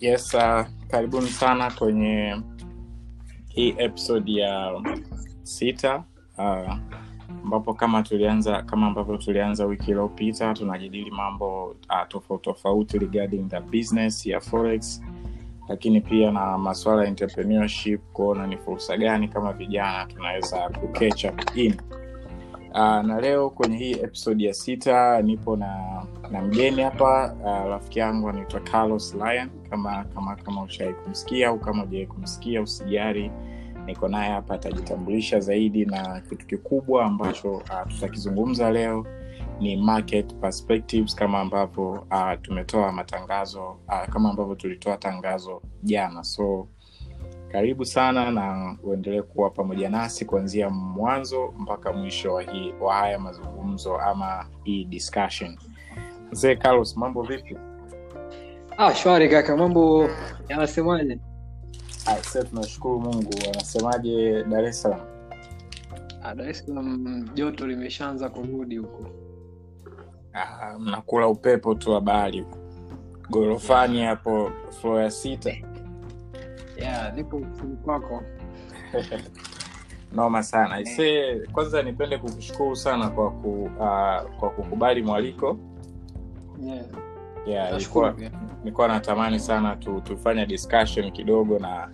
yes uh, karibuni sana kwenye hii episode ya sita uh, ambapo kama tulianza kama ambavyo tulianza wiki iliyopita tunajadili mambo uh, tofauti tofauti regarding the business ya forex lakini pia na maswala ya entrepreneurship kuona ni fursa gani kama vijana tunaweza kucatch in uh, na leo kwenye hii episodi ya sita nipo na na mgeni hapa. Uh, rafiki yangu anaitwa carlos Lyon. kama kama kama ushawai kumsikia au kama ujawai kumsikia usijari niko naye hapa atajitambulisha zaidi. Na kitu kikubwa ambacho uh, tutakizungumza leo ni market perspectives kama ambavyo uh, tumetoa matangazo uh, kama ambavyo tulitoa tangazo jana. So karibu sana na uendelee kuwa pamoja nasi kuanzia mwanzo mpaka mwisho wa, hii, wa haya mazungumzo ama hii discussion. Mzee carlos mambo vipi? Ah, shwari kaka, mambo yanasemaje? sa tunashukuru mungu. Anasemaje dar es salaam? Ah, Dar es Salaam joto limeshaanza kurudi huko. Ah, mnakula upepo tu wa bahari gorofani hapo flo ya sita Yeah, nipo ofisini kwako. noma sana ise kwanza nipende kukushukuru sana kwa ku, uh, kwa kukubali mwaliko Yeah. yeah, Nashukuru ilikuwa natamani sana tu, tufanya discussion kidogo na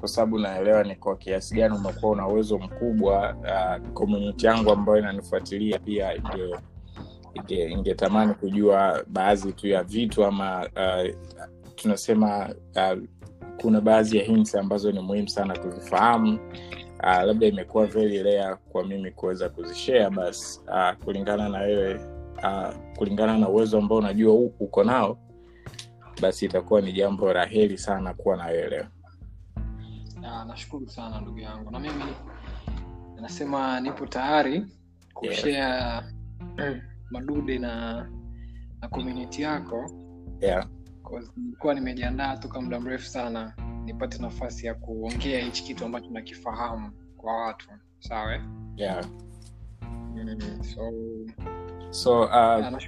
kwa sababu naelewa ni kwa kiasi gani umekuwa una uwezo mkubwa uh, community yangu ambayo inanifuatilia pia inge inge- ingetamani kujua baadhi tu ya vitu ama uh, tunasema uh, kuna baadhi ya hints ambazo ni muhimu sana kuzifahamu uh, labda imekuwa very rare kwa mimi kuweza kuzishare basi uh, kulingana na wewe uh, kulingana na uwezo ambao unajua uko nao basi itakuwa ni jambo la heri sana kuwa na wewe leo na nashukuru sana ndugu yangu. Na mimi nasema nipo tayari kushare madude na na community yako yeah. Nilikuwa nimejiandaa toka muda mrefu sana nipate nafasi ya kuongea hichi kitu ambacho nakifahamu kwa watu. Sawa? eh? Yeah. Mm, so so uh,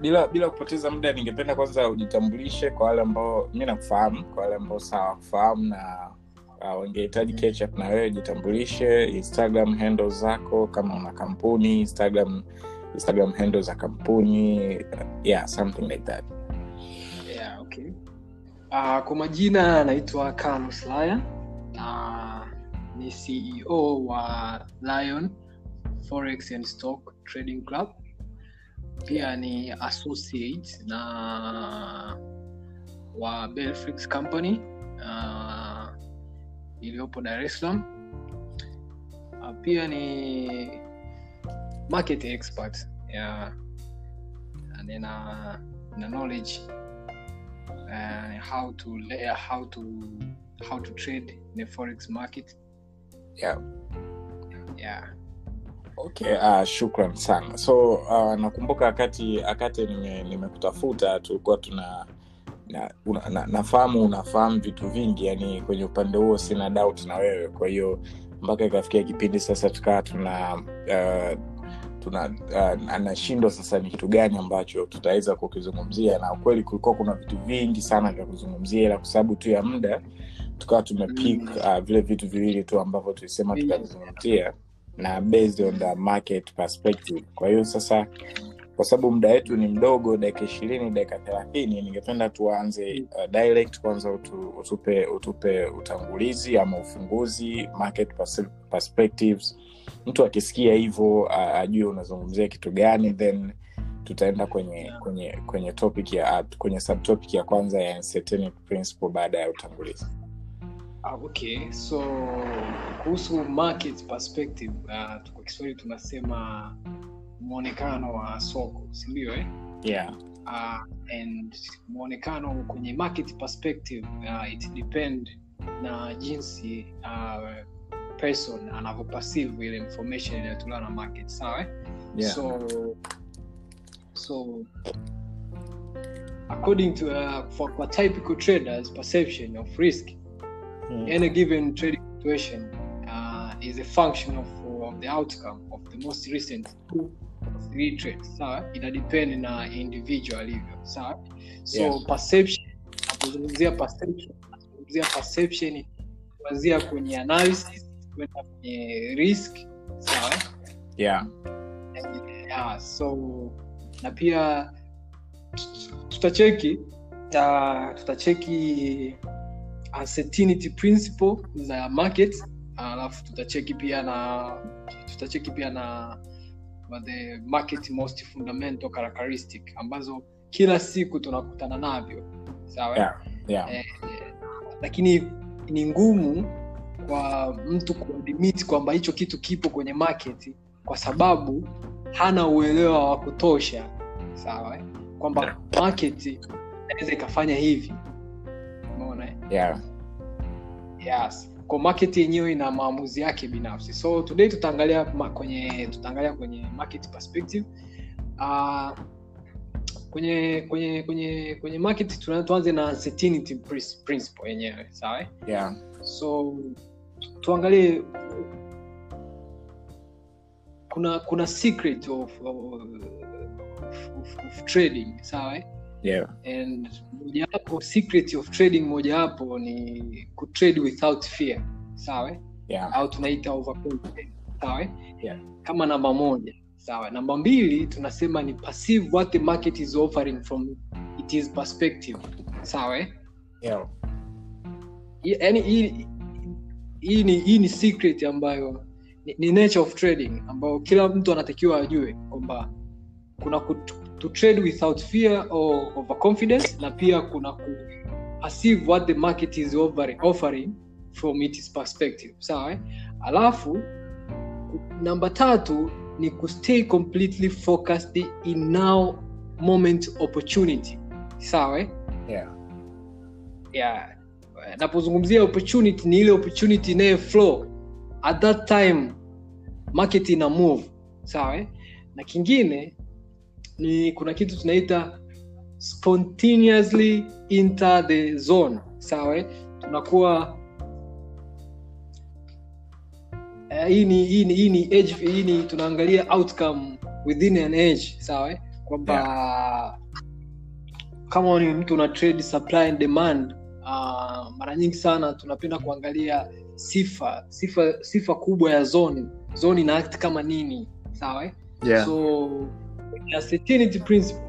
bila bila kupoteza muda ningependa kwanza ujitambulishe kwa wale ambao mi nakufahamu kwa wale ambao sawa kufahamu na uh, wangehitaji catch na wewe jitambulishe instagram handle zako kama una kampuni instagram instagram handle za kampuni uh, yeah something like that. Uh, kwa majina naitwa Carlos Lyon na ni CEO wa Lion Forex and Stock Trading Club. Pia ni associate na wa Belfrix Company uh, iliyopo Dar es Salaam. Uh, pia ni market expert yeah. Na nina na knowledge uh, how to layer, how to how to trade in the forex market. Yeah. yeah. Okay uh, shukran sana. So uh, nakumbuka wakati nimekutafuta nime- nimekutafuta tulikuwa tuna na, una, na, nafahamu unafahamu vitu vingi yani kwenye upande huo sina doubt na wewe. Kwa hiyo mpaka ikafikia kipindi sasa tukawa tuna uh, tuna uh, anashindwa sasa ni kitu gani ambacho tutaweza kukizungumzia na kweli kulikuwa kuna vitu vingi sana vya kuzungumzia ila kwa sababu tu ya muda tukawa tumepik Mm. uh, vile vitu viwili tu ambavyo tulisema Mm. tutavizungumzia na based on the market perspective kwa hiyo sasa kwa sababu muda wetu ni mdogo dakika ishirini dakika thelathini ningependa tuanze uh, direct kwanza utu, utupe utupe utangulizi ama ufunguzi market pers- perspectives mtu akisikia hivyo ajue unazungumzia kitu gani then tutaenda kwenye kwenye kwenye topic ya kwenye subtopic ya kwanza ya uncertainty principle baada ya utangulizi. Ah, okay. So kuhusu market perspective uh, kwa kiswahili tunasema mwonekano wa soko sindio eh? yeah. Uh, and mwonekano kwenye market perspective uh, it depend na jinsi uh, person anavyoperceive ile information inayotolewa na market sawa eh? yeah so so according to uh, for, for typical traders perception of risk Mm. any given trading situation uh, is a function of, of the outcome of the most recent two three trades sawa ina depend na individual alivyo sawa so Yes. perception na perception tunazungumzia perception kuanzia kwenye analysis kwenda kwenye risk sawa yeah. yeah, so na pia tut- tutacheki uh, tutacheki uncertainty principle za market alafu tutacheki pia na tutacheki pia na the market most fundamental characteristic ambazo kila siku tunakutana navyo sawa? Yeah yeah. Eh, lakini ni ngumu kwa mtu kuadmit kwamba hicho kitu kipo kwenye market kwa sababu hana uelewa wa kutosha sawa eh? kwamba market inaweza ikafanya hivi. Umeona eh? yeah. Yes. Kwa market yenyewe ina maamuzi yake binafsi. So today tutaangalia kwenye tutaangalia kwenye market perspective. Uh, kwenye kwenye kwenye kwenye market tuanze na certainty principle yenyewe sawa eh? yeah. So tuangalie kuna kuna secret of, of, of, of trading sawa eh? yeah and mojawapo secret of trading mojawapo ni kutrade without fear sawa eh? yeah au tunaita overconfidence sawa eh? Yeah. kama namba moja sawa namba mbili tunasema ni perceive what the market is offering from its perspective sawa yeah yani hii ni hii ni secret ambayo ni, ni nature of trading ambayo kila mtu anatakiwa ajue kwamba kuna ku, to trade without fear or overconfidence na pia kuna ku perceive what the market is offering, from its perspective sawa eh? alafu namba tatu ni kustay completely focused in now moment opportunity sawa eh? yeah yeah. Napozungumzia opportunity ni ile opportunity inaye flow at that time market ina move sawa eh? na kingine ni kuna kitu tunaita spontaneously enter the zone sawa eh? tunakuwa eh, hii ni hii ni hii ni edge hii ni tunaangalia outcome within an age sawa eh? kwamba kama ni mtu una trade supply and demand uh, mara nyingi sana tunapenda kuangalia sifa sifa sifa kubwa ya zoni zoni na act kama nini sawa? Eh? yeah. So kwenye principle.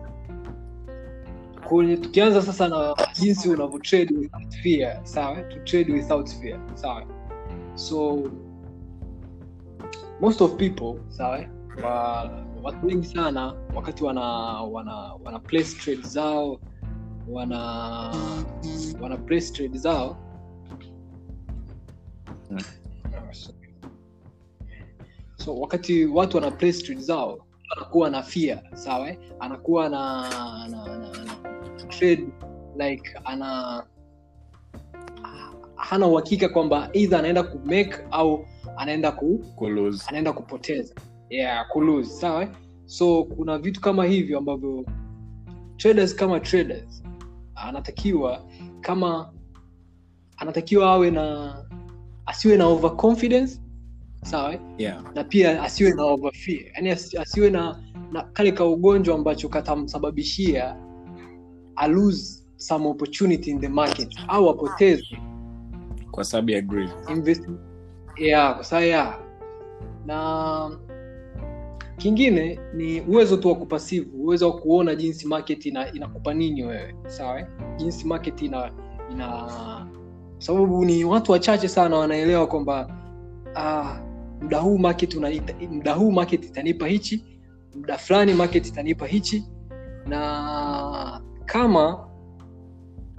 Kwenye tukianza sasa na jinsi unavyo trade without fear sawa? To trade without fear sawa? So most of people sawa? Wa, watu wengi sana wakati wana wana wana place trade zao wana wana place trade zao so wakati watu wana place trade zao anakuwa na fear sawa eh? anakuwa na, na, na, na trade like ana hana uhakika kwamba either anaenda kumake au anaenda ku, kulose anaenda kupoteza yeah kulose sawa eh? so kuna vitu kama hivyo ambavyo traders kama traders anatakiwa kama anatakiwa awe na asiwe na overconfidence sawa eh? yeah. Na pia asiwe na overfear. Yani asiwe na, na kale ka ugonjwa ambacho katamsababishia a lose some opportunity in the market au apoteze kwa sababu ya greed invest yeah, kwa sababu ya na kingine ni uwezo tu wa kupasivu uwezo wa kuona jinsi market ina, inakupa nini wewe sawa eh? jinsi market ina ina sababu ni watu wachache sana wanaelewa kwamba ah, mda huu market una, mda huu market itanipa hichi mda fulani market itanipa hichi na kama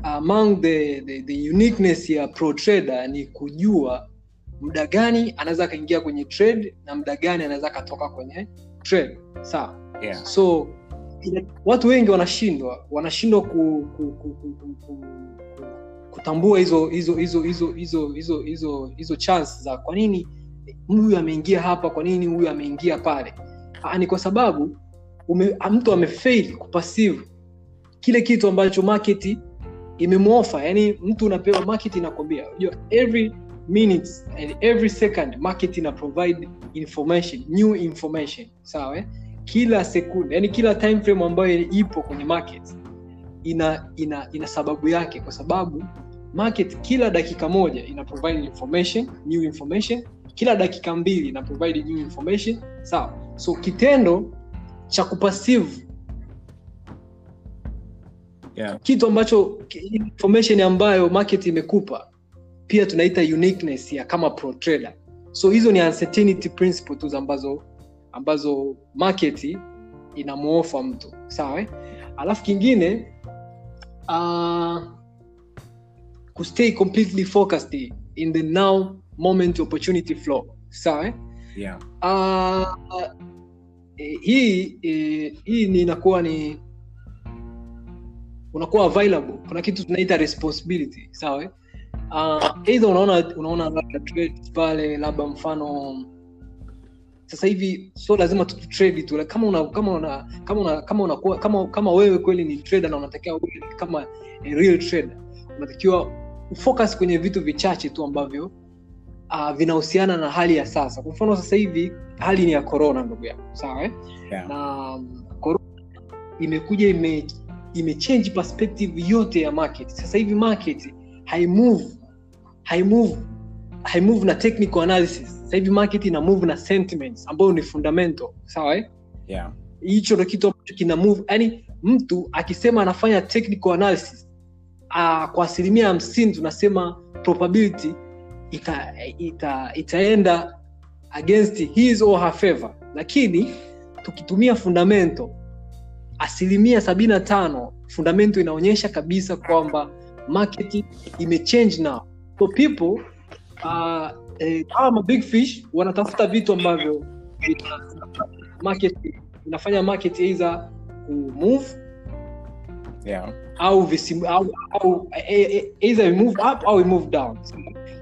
among the, the, the uniqueness ya pro trader ni kujua muda gani anaweza akaingia kwenye trade na muda gani anaweza akatoka kwenye trade sawa. Yeah. So watu wengi wanashindwa wanashindwa ku, ku, ku, ku, ku, ku, kutambua hizo hizo hizo hizo hizo hizo hizo hizo chance za kwa nini huyu ameingia hapa kwa nini huyu ameingia pale. Ah, ni kwa sababu ume, mtu amefail kupasive kile kitu ambacho market imemwofa yani mtu unapewa market inakwambia every minute and every second market ina provide information new information sawa eh? kila sekunde yani kila time frame ambayo ipo kwenye market ina ina ina sababu yake kwa sababu market kila dakika moja ina provide information new information kila dakika mbili ina provide new information sawa so kitendo cha kupasive yeah. kitu ambacho information ambayo market imekupa pia tunaita uniqueness ya kama pro trader so hizo ni uncertainty principle tu ambazo ambazo market inamuofa mtu sawa eh? alafu kingine uh, kustay completely focused in the now moment opportunity flow sawa eh? yeah. uh, hii eh, hii ni inakuwa ni unakuwa available kuna kitu tunaita responsibility sawa eh? uh, unaona unaona labda trades pale labda mfano sasa hivi sio lazima tu trade tu kama una kama una kama una kama unakuwa kama kama wewe kweli ni trader na unatakiwa wewe kama a real trader unatakiwa focus kwenye vitu vichache tu ambavyo uh, vinahusiana na hali ya sasa kwa mfano sasa hivi hali ni ya corona ndugu yangu sawa eh? Yeah. na um, corona imekuja ime imechange perspective yote ya market sasa hivi market haimove haimove haimove na technical analysis sasa hivi market ina move na sentiments ambayo ni fundamental sawa eh? Yeah. hicho ndo kitu ambacho kina move yani mtu akisema anafanya technical analysis uh, kwa asilimia hamsini tunasema probability ita, ita, itaenda against his or her favor lakini tukitumia fundamental asilimia sabini na tano fundamento inaonyesha kabisa kwamba market imechange now so people uh, eh, kama big fish wanatafuta vitu ambavyo market inafanya market either kumove Yeah. au visim, au, au e- e- either move up au we move down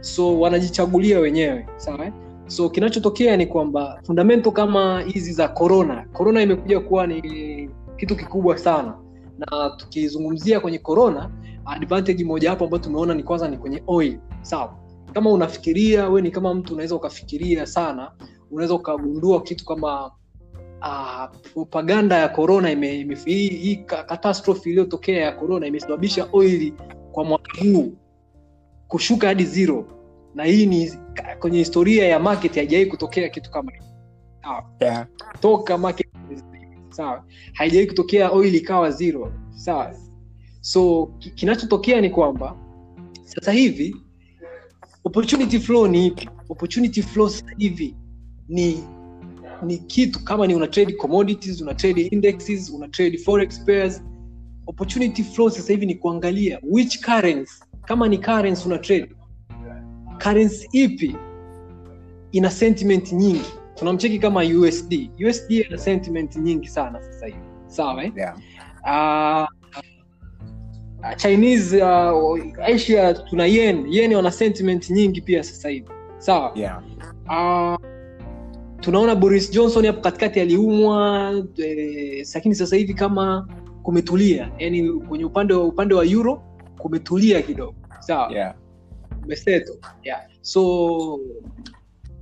so wanajichagulia wenyewe sawa eh? so kinachotokea ni kwamba fundamento kama hizi za corona corona imekuja kuwa ni kitu kikubwa sana na tukizungumzia kwenye corona advantage mojawapo ambayo tumeona ni kwanza ni kwenye oil sawa. Kama unafikiria we ni kama mtu unaweza ukafikiria sana unaweza ukagundua kitu kama uh, propaganda ya corona ime, ime, hii, hii ka- iliyotokea ya corona imesababisha oili kwa mwaka huu kushuka hadi zero. Na hii ni kwenye historia ya market haijawai kutokea kitu kama hii sawa. Yeah. toka market sawa. Haijawai kutokea oil ikawa zero. Sawa. So kinachotokea ni kwamba sasa hivi opportunity flow ni ipi? Opportunity flow sasa hivi ni ni kitu kama ni una trade commodities una trade indexes una trade forex pairs. Opportunity flow sasa hivi ni kuangalia which currency kama ni currency una trade currency ipi ina sentiment nyingi. Tunamcheki kama usd usd ina sentiment nyingi sana sasa hivi. Sawa eh? Yeah. uh, chinese uh, asia tuna yen yen wana sentiment nyingi pia sasa hivi sawa Yeah. uh, tunaona boris johnson hapo katikati aliumwa eh, lakini sasa hivi kama kumetulia yani kwenye upande wa upande wa euro kumetulia kidogo sawa Yeah. meseto yeah. so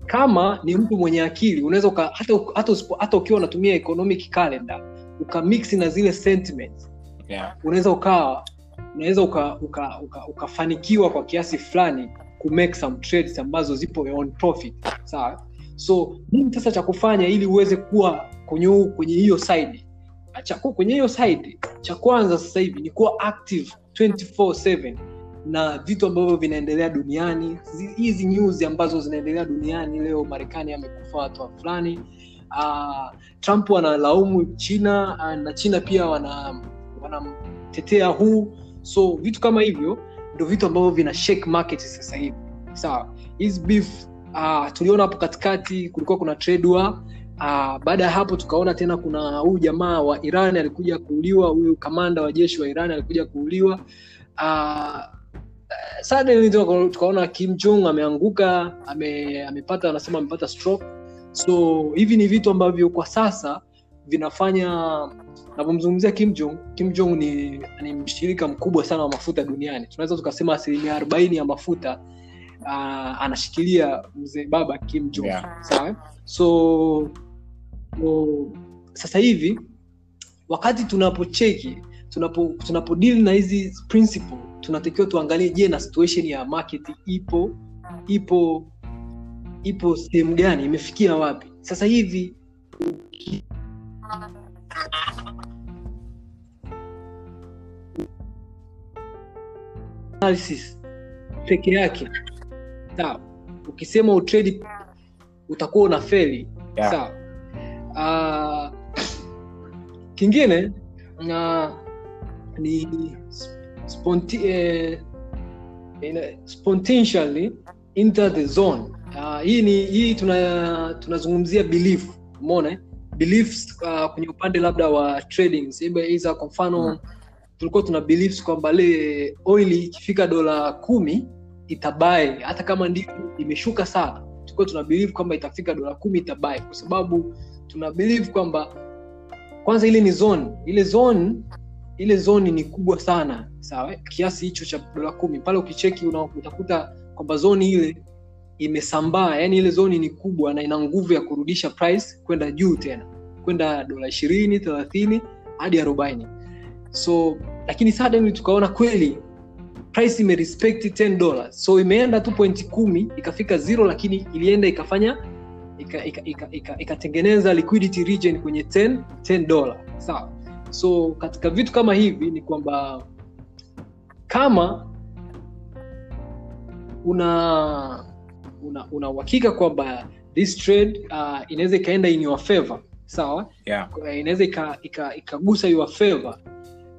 kama ni mtu mwenye akili unaweza hata, hata, hata ukiwa unatumia economic calendar ukamix na zile sentiments Yeah. unaweza ukawa unaweza uka, uka, uka, ukafanikiwa kwa kiasi fulani kumake some trades ambazo zipo on profit. Sawa? So nini sasa cha kufanya ili uweze kuwa kwenye kwenye hiyo side? Cha, kwenye hiyo side. Cha kwanza sasa hivi ni kuwa active 24/7 na vitu ambavyo vinaendelea duniani hizi news ambazo zinaendelea duniani leo marekani amekufa watu wa fulani. Uh, trump wanalaumu china uh, na china pia wana wanamtetea huu so vitu kama hivyo ndo vitu ambavyo vina shake market sasa hivi. Sawa. Hizi beef uh, tuliona hapo katikati kulikuwa kuna trade uh, baada ya hapo tukaona tena kuna huyu jamaa wa iran alikuja kuuliwa huyu kamanda wa jeshi wa iran alikuja kuuliwa. Uh, suddenly tukaona kim jong ameanguka ame, amepata anasema amepata stroke. So hivi ni vitu ambavyo kwa sasa vinafanya navyomzungumzia kim jong kim jong ni, ni mshirika mkubwa sana wa mafuta duniani. Tunaweza tukasema asilimia arobaini ya mafuta uh, anashikilia mzee baba kim jong. Yeah. sawa? So, so sasa hivi wakati tunapocheki tunapo tunapo deal na hizi principle tunatakiwa tuangalie je na situation ya market ipo ipo ipo sehemu gani imefikia wapi? Sasa hivi analysis peke yake sawa ukisema utrade utakuwa una feli Yeah. sawa uh, kingine na ni sponti, eh, ina- spontaneously enter the zone uh, hii ni hii tuna tunazungumzia belief umeona beliefs uh, kwenye upande labda wa trading iza kwa mfano Mm. Tulikuwa tuna beliefs kwamba le oili ikifika dola kumi itabai hata kama ndivyo imeshuka sana tulikuwa tuna believe kwamba itafika dola kumi itabai kwa sababu tuna believe kwamba kwanza ile ni zone. Ile zone ile zoni ni kubwa sana sawa? Kiasi hicho cha dola kumi. Pale ukicheki utakuta kwamba zoni ile imesambaa. Yani ile zoni ni kubwa na ina nguvu ya kurudisha price kwenda juu tena. Kwenda dola ishirini thelathini hadi arobaini so lakini suddenly tukaona kweli price imerespect 10 dollars. So imeenda tu pointi kumi ikafika zero lakini ilienda ikafanya ikatengeneza ika, ika, ika, ika liquidity region kwenye 10 10 dollar sawa. So katika vitu kama hivi ni kwamba kama una una una uhakika kwamba this trade uh, inaweza ikaenda in your favor sawa? Yeah. inaweza ikagusa ika- ika- your favor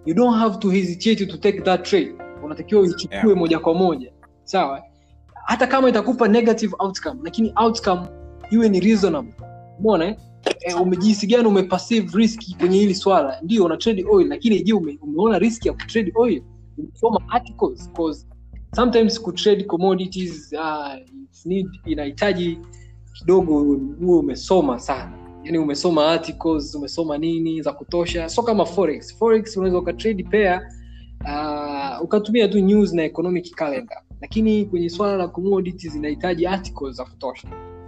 you don't have to hesitate to take that trade unatakiwa uichukue Yeah. moja kwa moja. Sawa? Hata kama itakupa negative outcome lakini outcome iwe ni reasonable. Umeona eh? eh, umejihisi gani umeperceive risk kwenye hili swala? Ndio una trade oil lakini je ume, umeona risk ya kutrade oil? Umesoma articles cause sometimes kutrade commodities uh, need inahitaji kidogo huo umesoma sana yani umesoma articles umesoma nini za kutosha. So kama forex. Forex unaweza ukatrade pair uh, ukatumia tu news na economic calendar. Lakini kwenye swala la commodities inahitaji articles za kutosha.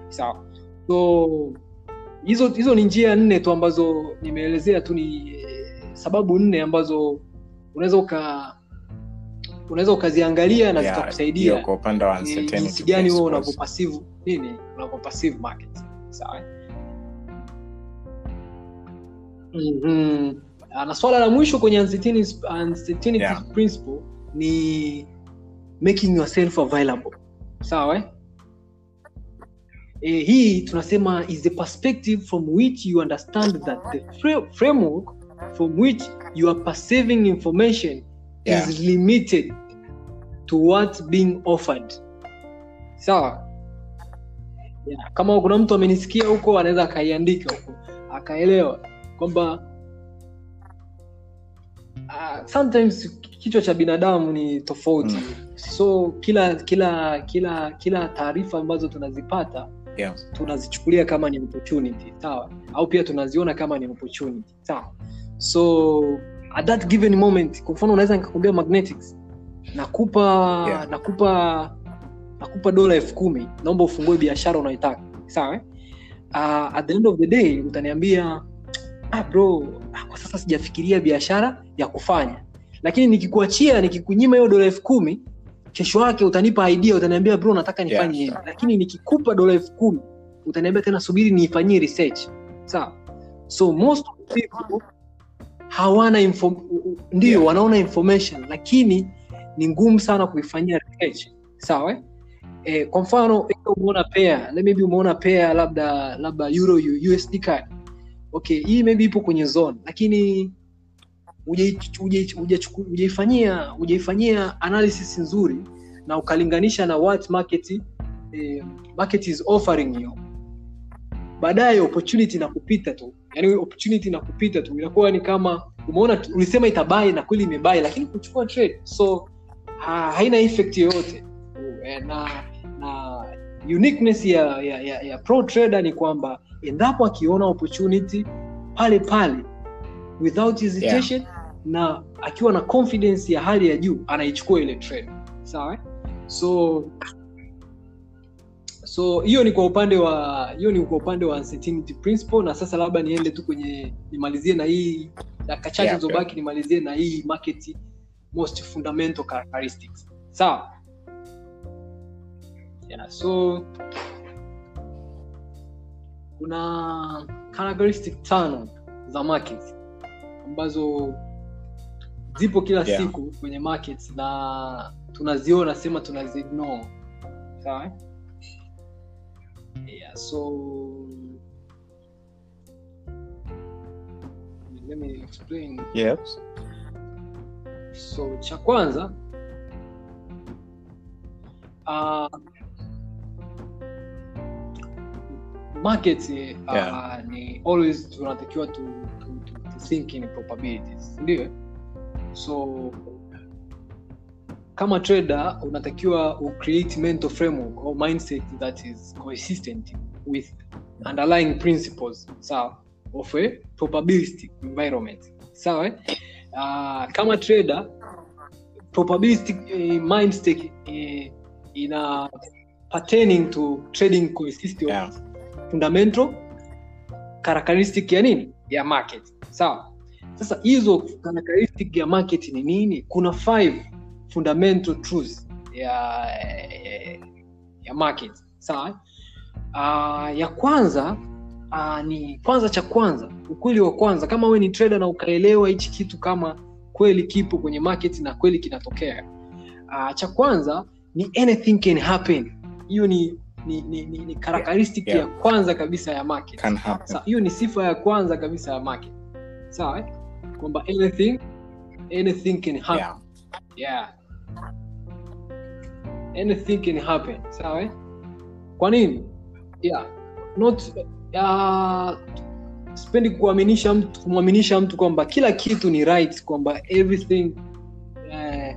Sawa. So hizo hizo ni njia nne tu ambazo nimeelezea tu ni eh, sababu nne ambazo unaweza uka unaweza ukaziangalia na Yeah, zikakusaidia. kwa upande wa uncertainty gani wewe unavyopasive nini unavyopasive market. Sawa mm-hmm. na swala la mwisho kwenye uncertainty, uncertainty Yeah. principle ni making yourself available sawa eh? Eh, hii tunasema is the perspective from which you understand that the fra- framework from which you are perceiving information Yeah. is limited to what's being offered sawa yeah. kama kuna mtu amenisikia huko anaweza akaiandika huko akaelewa kwamba uh, sometimes kichwa cha binadamu ni tofauti Mm. so kila kila kila kila taarifa ambazo tunazipata Yeah. tunazichukulia kama ni opportunity sawa au pia tunaziona kama ni opportunity sawa so at that given moment kwa mfano unaweza nikakwambia magnetics nakupa Yeah. nakupa nakupa dola elfu kumi naomba ufungue biashara unaitaka sawa eh? uh, at the end of the day utaniambia ah, bro ah, kwa sasa sijafikiria biashara ya kufanya lakini nikikuachia nikikunyima hiyo dola elfu kumi kesho yake utanipa idea utaniambia bro nataka nifanye Yeah, hivi sure. lakini nikikupa dola elfu kumi utaniambia tena subiri niifanyie research sawa so most of people hawana info, ndio Yeah. wanaona information lakini ni ngumu sana kuifanyia research sawa eh? Eh, kwa mfano umeona pair maybe umeona pair labda labda euro usd card okay hii maybe ipo kwenye zone lakini hujai- hujai- hujaifanyia hujaifanyia analysis nzuri na ukalinganisha na what market eh, market is offering you. Baadaye opportunity na kupita tu. Yani opportunity na tu. Inakuwa ni kama umeona ulisema itabai na kweli imebai lakini kuchukua trade. So ha, haina effect yoyote. Eh, na na uniqueness ya, ya, ya, ya pro trader ni kwamba endapo akiona opportunity pale pale without hesitation na akiwa na confidence ya hali ya juu anaichukua ile trade. Sawa? So so hiyo ni kwa upande wa hiyo ni kwa upande wa uncertainty principle na sasa labda niende tu kwenye nimalizie na hii dakika chache Yeah, zilizobaki nimalizie na hii market most fundamental characteristics. Sawa? Yeah, so kuna characteristic tano za market ambazo zipo kila Yeah. siku kwenye market na tunaziona sema tunaziignore sawa eh? yeah, so let me explain yep. so cha kwanza uh, market uh, Yeah. ni always tunatakiwa to, to, to, to think in probabilities ndio so kama trader unatakiwa ucreate mental framework or mindset that is consistent with underlying principles sawa of a probabilistic environment sawa eh? uh, kama trader probabilistic uh, mindset uh, ina pertaining to trading consist of yeah fundamental characteristic ya nini? Ya market. Sawa. Sasa hizo characteristic ya market ni nini? Kuna five fundamental truths ya, ya, market. Sawa? Uh, ya kwanza uh, ni kwanza cha kwanza ukweli wa kwanza. Kama we ni trader na ukaelewa hichi kitu kama kweli kipo kwenye market na kweli kinatokea uh, cha kwanza ni anything can happen. Hiyo ni ni, ni, ni, ni characteristic Yeah. ya kwanza kabisa ya market hiyo ni sifa ya kwanza kabisa ya market sawa eh? kwamba anything anything can happen yeah yeah. anything can happen sawa eh? kwa nini yeah. not uh, sipendi kuaminisha mtu kumwaminisha mtu kwamba kila kitu ni right kwamba everything uh,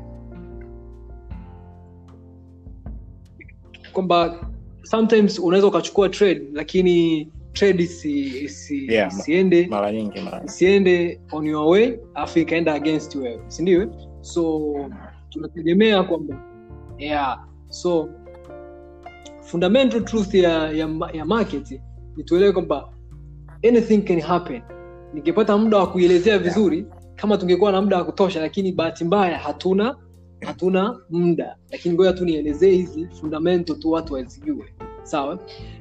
kwamba sometimes unaweza ukachukua trade lakini trade si, si, Yeah, isiende mara nyingi mara siende on your way alafu ikaenda against wewe sindio so tunategemea kwamba yeah so fundamental truth ya, ya, ya market ni tuelewe kwamba anything can happen. Ningepata muda wa kuielezea vizuri kama tungekuwa na muda wa kutosha lakini bahati mbaya hatuna hatuna muda lakini ngoja tu nielezee hizi fundamento tu watu wazijue. Sawa?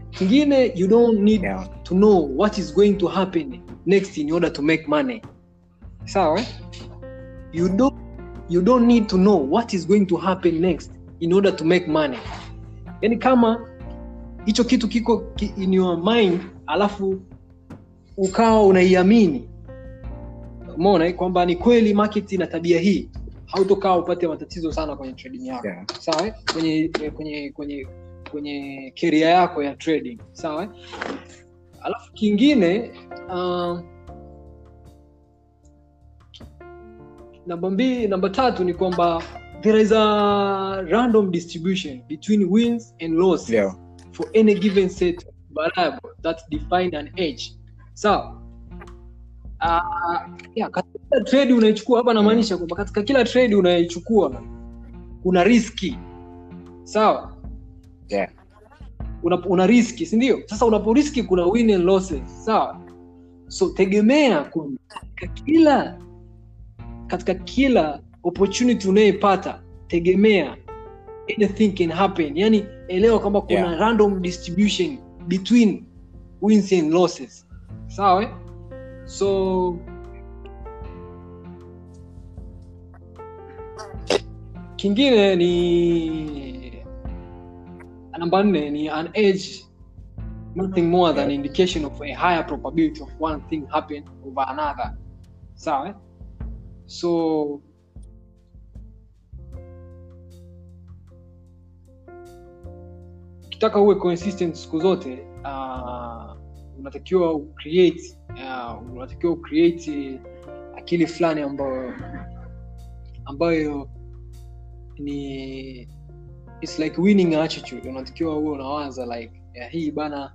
Kingine you don't need yeah. to know what is going to happen next in order to make money. Sawa? You don't you don't need to know what is going to happen next in order to make money. Yani kama hicho kitu kiko ki, in your mind alafu ukawa unaiamini. Umeona eh, kwamba ni kweli market ina tabia hii hautokaa upate matatizo sana kwenye trading yako. Yeah. Sawa eh? kwenye kwenye kwenye kwenye keria yako ya trading. Sawa eh? alafu kingine uh, namba mbili namba tatu ni kwamba there is a random distribution between wins and losses yeah. for any given set variable that define an edge. Sawa uh, yeah, katika kila trade unaichukua hapa namaanisha kwamba katika kila trade unaichukua kuna riski. Sawa? Yeah. Una, una riski sindio sasa unapo riski kuna win and losses. Sawa? So tegemea kwamba katika kila katika kila opportunity unayeipata tegemea anything can happen. Yani elewa kwamba kuna Yeah. random distribution between wins and losses. Sawa? eh? So kingine ni namba nne ni an age nothing more than indication of a higher probability of one thing happen over another sawa eh? so ukitaka uwe consistent siku zote uh, unatakiwa ucreate unatakiwa ucreate akili fulani ambayo ambayo ni it's like winning attitude. Unatakiwa uwe unawaza like ya hii bana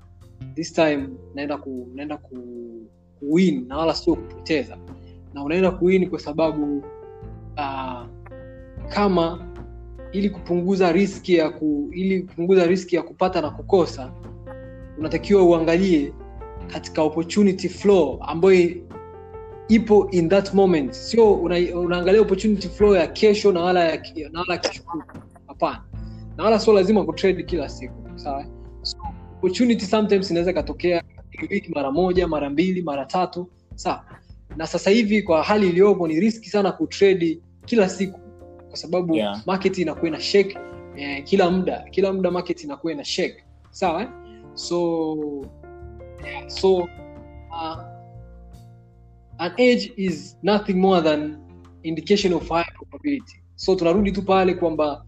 this time naenda ku naenda ku, kuwin na wala sio kupoteza. Na unaenda kuwin kwa sababu uh, kama ili kupunguza riski ya ku, ili kupunguza riski ya kupata na kukosa unatakiwa uangalie katika opportunity flow ambayo ipo in that moment. Sio una, unaangalia opportunity flow ya kesho na wala ya, na wala kesho. Hapana. Na wala sio lazima kutrade kila siku sawa? So, opportunity sometimes inaweza ikatokea wiki mara moja mara mbili mara tatu sawa? Na sasa hivi kwa hali iliyopo ni riski sana kutrade kila siku kwa sababu Yeah. market inakuwa ina shake eh, kila muda kila muda market inakuwa ina shake sawa? So yeah, so uh, an age is nothing more than indication of high probability. So tunarudi tu pale kwamba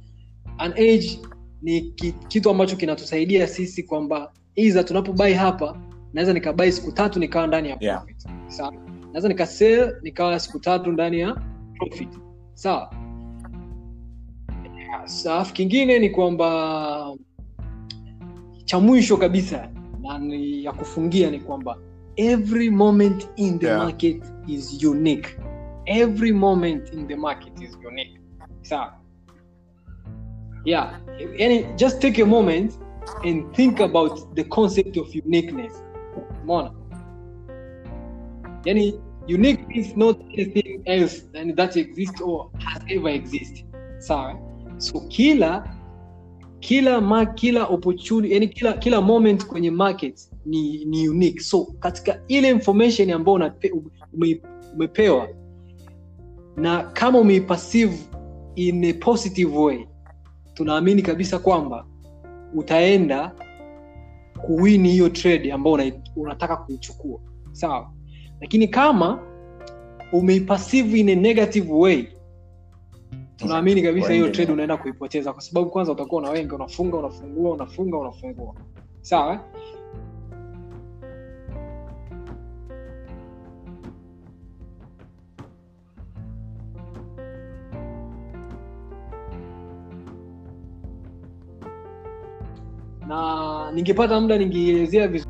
an age ni kitu ambacho kinatusaidia sisi kwamba iza tunapobai hapa naweza nikabai siku tatu nikawa ndani ya Yeah. profit. Sawa? Naweza nikasell nikawa siku tatu ndani ya profit. Sawa? Safu kingine ni kwamba cha mwisho kabisa na ni ya kufungia ni kwamba every moment in the Yeah. market is unique. Every moment in the market is unique. Sawa? Yeah. Yani just take a moment and think about the concept of uniqueness. Mona yani unique is not anything else than that exists or has ever existed. Sawa? So kila kila ma, kila opportunity yani kila kila moment kwenye market ni, ni unique. So katika ile information ambayo ume, umepewa na kama umeipassive in a positive way tunaamini kabisa kwamba utaenda kuwini hiyo trade ambayo una, unataka kuichukua. Sawa. Lakini kama umeipassive in a negative way tunaamini kabisa hiyo trade unaenda kuipoteza kwa sababu kwanza utakuwa na wengi unafunga unafungua unafunga unafungua sawa eh? na ningepata muda ningeelezea vizuri